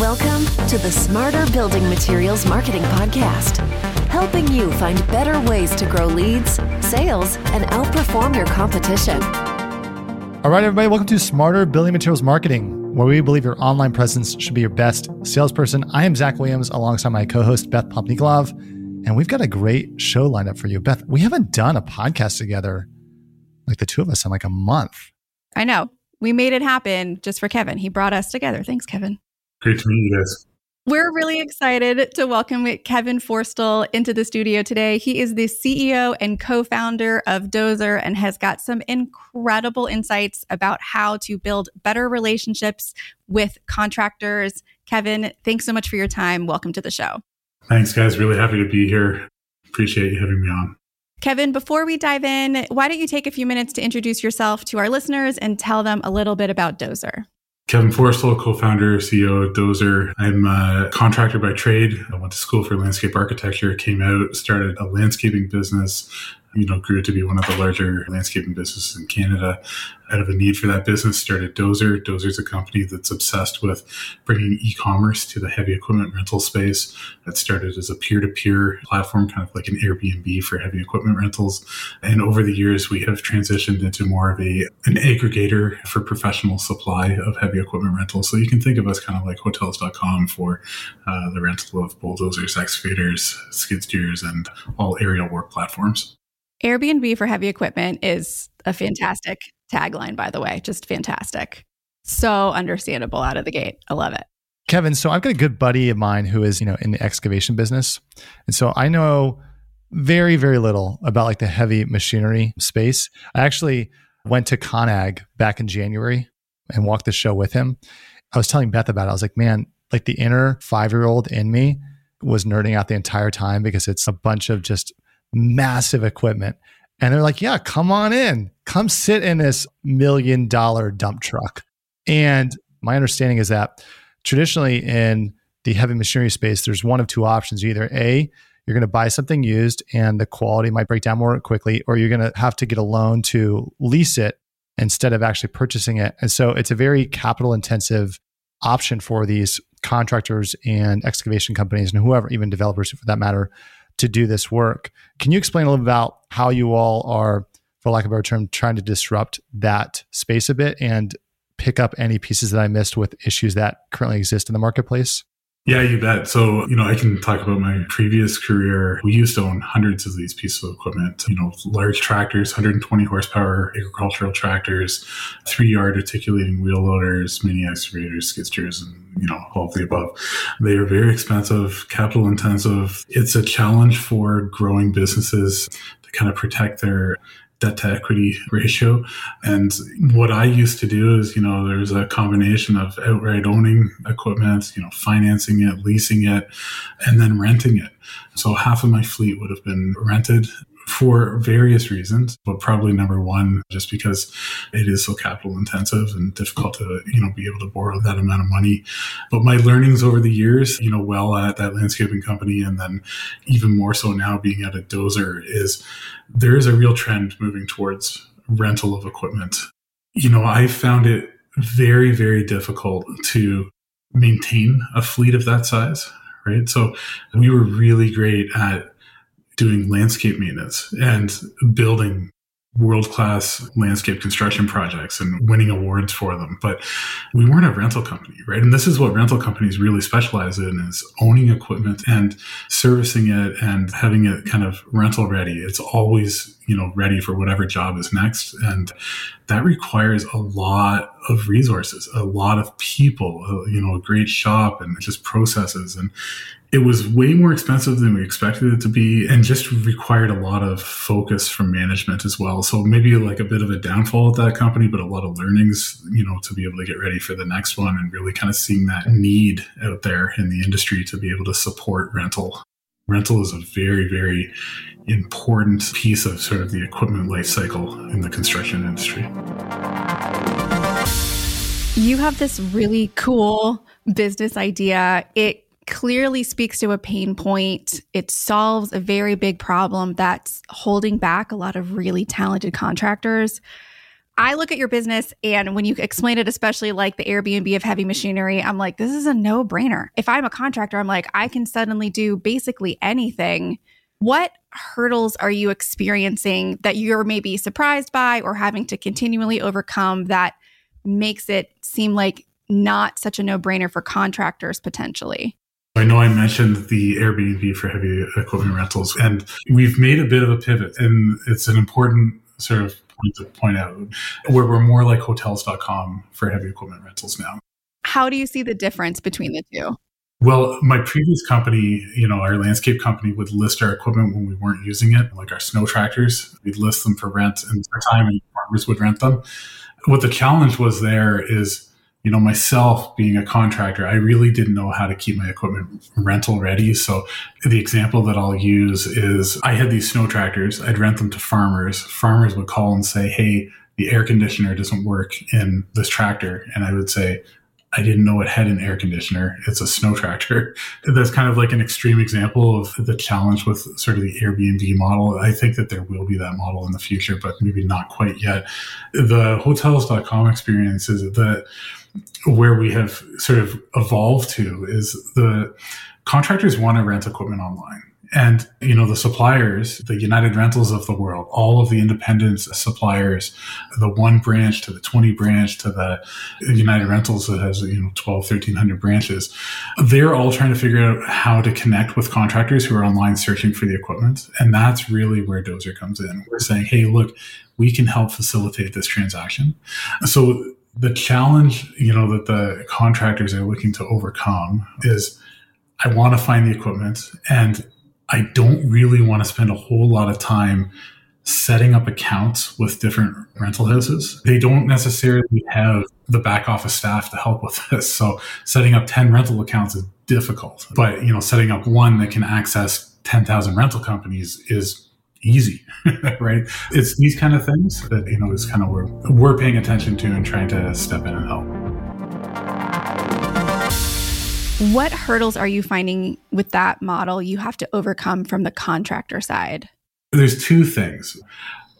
Welcome to the Smarter Building Materials Marketing Podcast, helping you find better ways to grow leads, sales, and outperform your competition. All right, everybody, welcome to Smarter Building Materials Marketing, where we believe your online presence should be your best salesperson. I am Zach Williams alongside my co host, Beth Popnikolov, and we've got a great show lined up for you. Beth, we haven't done a podcast together, like the two of us, in like a month. I know. We made it happen just for Kevin. He brought us together. Thanks, Kevin. Great to meet you guys. We're really excited to welcome Kevin Forestell into the studio today. He is the CEO and co founder of DOZR and has got some incredible insights about how to build better relationships with contractors. Kevin, thanks so much for your time. Welcome to the show. Thanks, guys. Really happy to be here. Appreciate you having me on. Kevin, before we dive in, why don't you take a few minutes to introduce yourself to our listeners and tell them a little bit about DOZR? Kevin Forestell, co-founder, CEO of DOZR. I'm a contractor by trade. I went to school for landscape architecture, came out, started a landscaping business, you know, grew to be one of the larger landscaping businesses in Canada. Out of a need for that business, started DOZR. DOZR is a company that's obsessed with bringing e-commerce to the heavy equipment rental space. It started as a peer-to-peer platform, kind of like an Airbnb for heavy equipment rentals. And over the years, we have transitioned into more of a an aggregator for professional supply of heavy equipment rentals. So you can think of us kind of like Hotels.com for uh, the rental of bulldozers, excavators, skid steers, and all aerial work platforms. Airbnb for heavy equipment is a fantastic tagline, by the way, just fantastic. So understandable out of the gate. I love it. Kevin, so I've got a good buddy of mine who is, you know, in the excavation business. And so I know very, very little about like the heavy machinery space. I actually went to ConAg back in January and walked the show with him. I was telling Beth about it. I was like, man, like the inner five year old in me was nerding out the entire time because it's a bunch of just massive equipment. And they're like, yeah, come on in, come sit in this million dollar dump truck. And my understanding is that traditionally in the heavy machinery space, there's one of two options. Either A, you're going to buy something used and the quality might break down more quickly, or you're going to have to get a loan to lease it instead of actually purchasing it. And so it's a very capital intensive option for these contractors and excavation companies and whoever, even developers for that matter, to do this work. Can you explain a little about how you all are, for lack of a better term, trying to disrupt that space a bit and pick up any pieces that I missed with issues that currently exist in the marketplace? Yeah, you bet. So, you know, I can talk about my previous career. We used to own hundreds of these pieces of equipment, you know, large tractors, 120 horsepower agricultural tractors, three yard articulating wheel loaders, mini excavators, skid steers, and, you know, all of the above. They are very expensive, capital intensive. It's a challenge for growing businesses to kind of protect their debt to equity ratio. And what I used to do is, you know, there's a combination of outright owning equipment, you know, financing it, leasing it, and then renting it. So half of my fleet would have been rented for various reasons, but probably number one, just because it is so capital intensive and difficult to, you know, be able to borrow that amount of money. But my learnings over the years, you know, well at that landscaping company and then even more so now being at a DOZR is there is a real trend moving towards rental of equipment. You know, I found it very, very difficult to maintain a fleet of that size, right? So we were really great at doing landscape maintenance and building world class landscape construction projects and winning awards for them. But we weren't a rental company, right? And this is what rental companies really specialize in is owning equipment and servicing it and having it kind of rental ready. It's always, you know, ready for whatever job is next. And that requires a lot of resources, a lot of people, uh, you know, a great shop and just processes. And it was way more expensive than we expected it to be and just required a lot of focus from management as well. So maybe like a bit of a downfall at that company, but a lot of learnings, you know, to be able to get ready for the next one and really kind of seeing that need out there in the industry to be able to support rental. Rental is a very, very important piece of sort of the equipment life cycle in the construction industry. You have this really cool business idea. It clearly speaks to a pain point. It solves a very big problem that's holding back a lot of really talented contractors. I look at your business and when you explain it, especially like the Airbnb of heavy machinery, I'm like, this is a no brainer. If I'm a contractor, I'm like, I can suddenly do basically anything. What hurdles are you experiencing that you're maybe surprised by or having to continually overcome that makes it seem like not such a no brainer for contractors potentially? I know I mentioned the Airbnb for heavy equipment rentals, and we've made a bit of a pivot, and it's an important sort of point to point out where we're more like hotels.com for heavy equipment rentals now. How do you see the difference between the two? Well, my previous company, you know, our landscape company would list our equipment when we weren't using it, like our snow tractors. We'd list them for rent and for time and farmers would rent them. What the challenge was there is you know, myself being a contractor, I really didn't know how to keep my equipment rental ready. So the example that I'll use is I had these snow tractors. I'd rent them to farmers. Farmers would call and say, Hey, the air conditioner doesn't work in this tractor. And I would say, I didn't know it had an air conditioner. It's a snow tractor. That's kind of like an extreme example of the challenge with sort of the Airbnb model. I think that there will be that model in the future, but maybe not quite yet. The hotels.com experience is that where we have sort of evolved to is the contractors want to rent equipment online. And, you know, the suppliers, the United Rentals of the world, all of the independent suppliers, the one branch to the 20 branch to the United Rentals that has, you know, 12, 1300 branches, they're all trying to figure out how to connect with contractors who are online searching for the equipment. And that's really where DOZR comes in. We're saying, hey, look, we can help facilitate this transaction. So the challenge, you know, that the contractors are looking to overcome is I want to find the equipment and I don't really want to spend a whole lot of time setting up accounts with different rental houses. They don't necessarily have the back office staff to help with this. So setting up 10 rental accounts is difficult. But, you know, setting up one that can access 10,000 rental companies is easy, right? It's these kind of things that, you know, is kind of where we're paying attention to and trying to step in and help. What hurdles are you finding with that model you have to overcome from the contractor side? There's two things.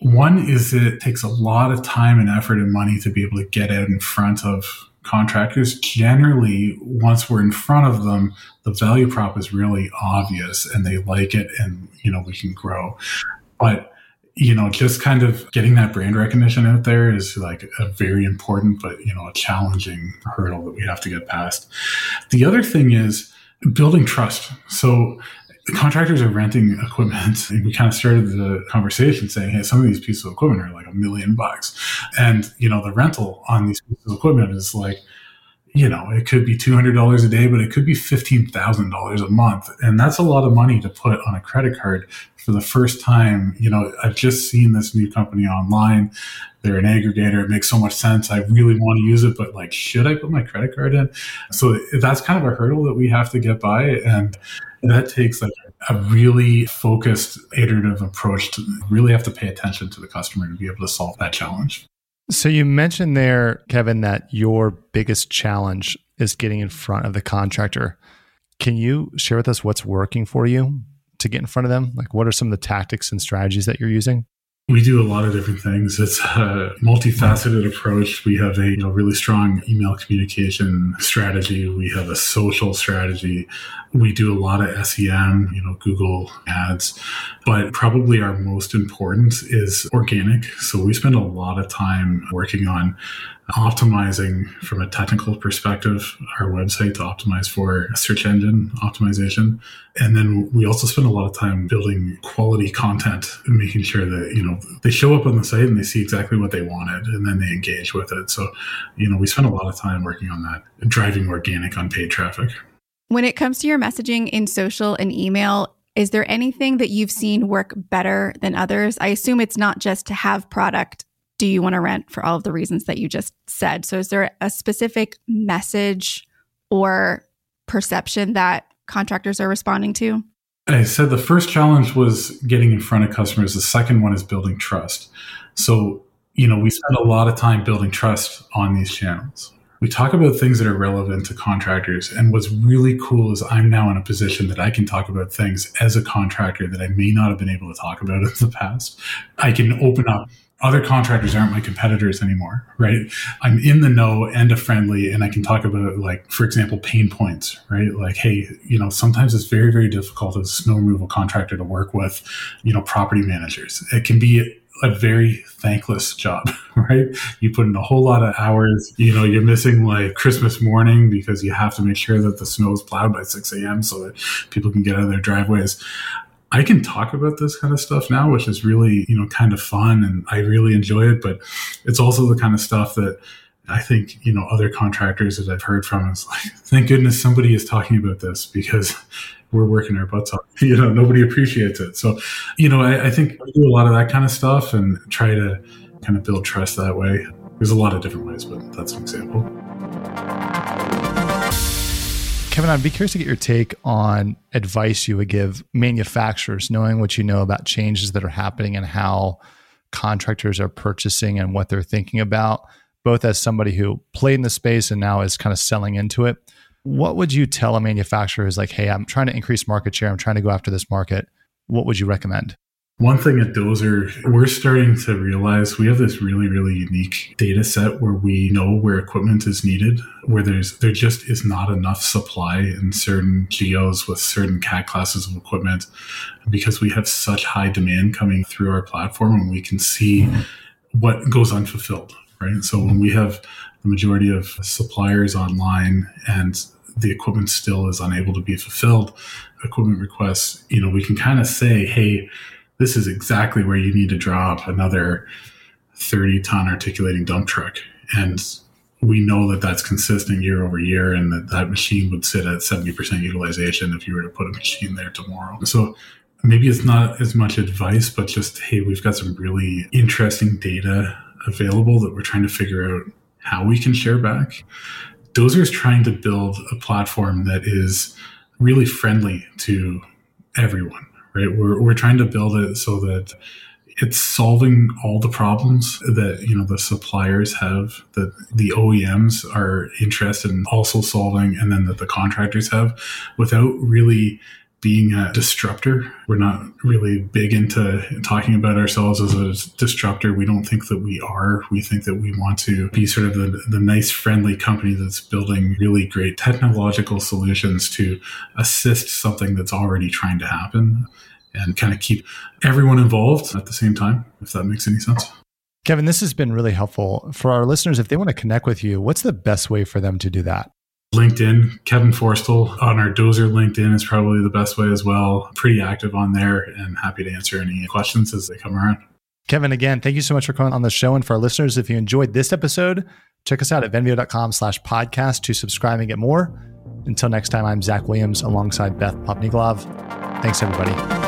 One is that it takes a lot of time and effort and money to be able to get out in front of contractors, generally, once we're in front of them, the value prop is really obvious and they like it and, you know, we can grow. But, you know, just kind of getting that brand recognition out there is like a very important, but, you know, a challenging hurdle that we have to get past. The other thing is building trust. So, contractors are renting equipment. And we kind of started the conversation saying, hey, some of these pieces of equipment are like a million bucks. And, you know, the rental on these pieces of equipment is like, you know, it could be $200 a day, but it could be $15,000 a month. And that's a lot of money to put on a credit card for the first time. You know, I've just seen this new company online. They're an aggregator. It makes so much sense. I really want to use it, but like, should I put my credit card in? So that's kind of a hurdle that we have to get by. And that takes like a really focused iterative approach to really have to pay attention to the customer to be able to solve that challenge. So you mentioned there, Kevin, that your biggest challenge is getting in front of the contractor. Can you share with us what's working for you to get in front of them? Like, what are some of the tactics and strategies that you're using? We do a lot of different things. It's a multifaceted approach. We have a you know, really strong email communication strategy. We have a social strategy. We do a lot of SEM, you know, Google ads, but probably our most important is organic. So we spend a lot of time working on optimizing from a technical perspective our website to optimize for search engine optimization. And then we also spend a lot of time building quality content and making sure that you know they show up on the site and they see exactly what they wanted and then they engage with it. So you know we spend a lot of time working on that driving organic unpaid traffic. When it comes to your messaging in social and email is there anything that you've seen work better than others? I assume it's not just to have product do you want to rent for all of the reasons that you just said? So, is there a specific message or perception that contractors are responding to? I said the first challenge was getting in front of customers. The second one is building trust. So, you know, we spend a lot of time building trust on these channels. We talk about things that are relevant to contractors. And what's really cool is I'm now in a position that I can talk about things as a contractor that I may not have been able to talk about in the past. I can open up other contractors aren't my competitors anymore, right? I'm in the know and a friendly, and I can talk about like, for example, pain points, right? Like, hey, you know, sometimes it's very, very difficult as a snow removal contractor to work with, you know, property managers. It can be a very thankless job, right? You put in a whole lot of hours. You know, you're missing like Christmas morning because you have to make sure that the snow is plowed by 6 a.m. so that people can get out of their driveways. I can talk about this kind of stuff now, which is really, you know, kind of fun and I really enjoy it. But it's also the kind of stuff that I think, you know, other contractors that I've heard from is like, thank goodness somebody is talking about this because we're working our butts off. You know, nobody appreciates it. So, you know, I, I think I do a lot of that kind of stuff and try to kind of build trust that way. There's a lot of different ways, but that's an example. Kevin, I'd be curious to get your take on advice you would give manufacturers, knowing what you know about changes that are happening and how contractors are purchasing and what they're thinking about, both as somebody who played in the space and now is kind of selling into it. What would you tell a manufacturer who's like, hey, I'm trying to increase market share, I'm trying to go after this market? What would you recommend? One thing at DOZR, we're starting to realize we have this really, really unique data set where we know where equipment is needed, where there's there just is not enough supply in certain geos with certain CAT classes of equipment because we have such high demand coming through our platform and we can see what goes unfulfilled. Right. So when we have the majority of suppliers online and the equipment still is unable to be fulfilled, equipment requests, you know, we can kind of say, hey, this is exactly where you need to drop another 30 ton articulating dump truck. And we know that that's consistent year over year and that that machine would sit at 70% utilization if you were to put a machine there tomorrow. So maybe it's not as much advice, but just, hey, we've got some really interesting data available that we're trying to figure out how we can share back. DOZR is trying to build a platform that is really friendly to everyone right? We're, we're trying to build it so that it's solving all the problems that you know the suppliers have that the OEMs are interested in also solving and then that the contractors have without really being a disruptor. We're not really big into talking about ourselves as a disruptor. We don't think that we are. We think that we want to be sort of the, the nice, friendly company that's building really great technological solutions to assist something that's already trying to happen and kind of keep everyone involved at the same time, if that makes any sense. Kevin, this has been really helpful for our listeners. If they want to connect with you, what's the best way for them to do that? LinkedIn, Kevin Forestell on our DOZR LinkedIn is probably the best way as well. Pretty active on there and happy to answer any questions as they come around. Kevin, again, thank you so much for coming on the show. And for our listeners, if you enjoyed this episode, check us out at venveo.com slash podcast to subscribe and get more. Until next time, I'm Zach Williams alongside Beth Popniglov. Thanks, everybody.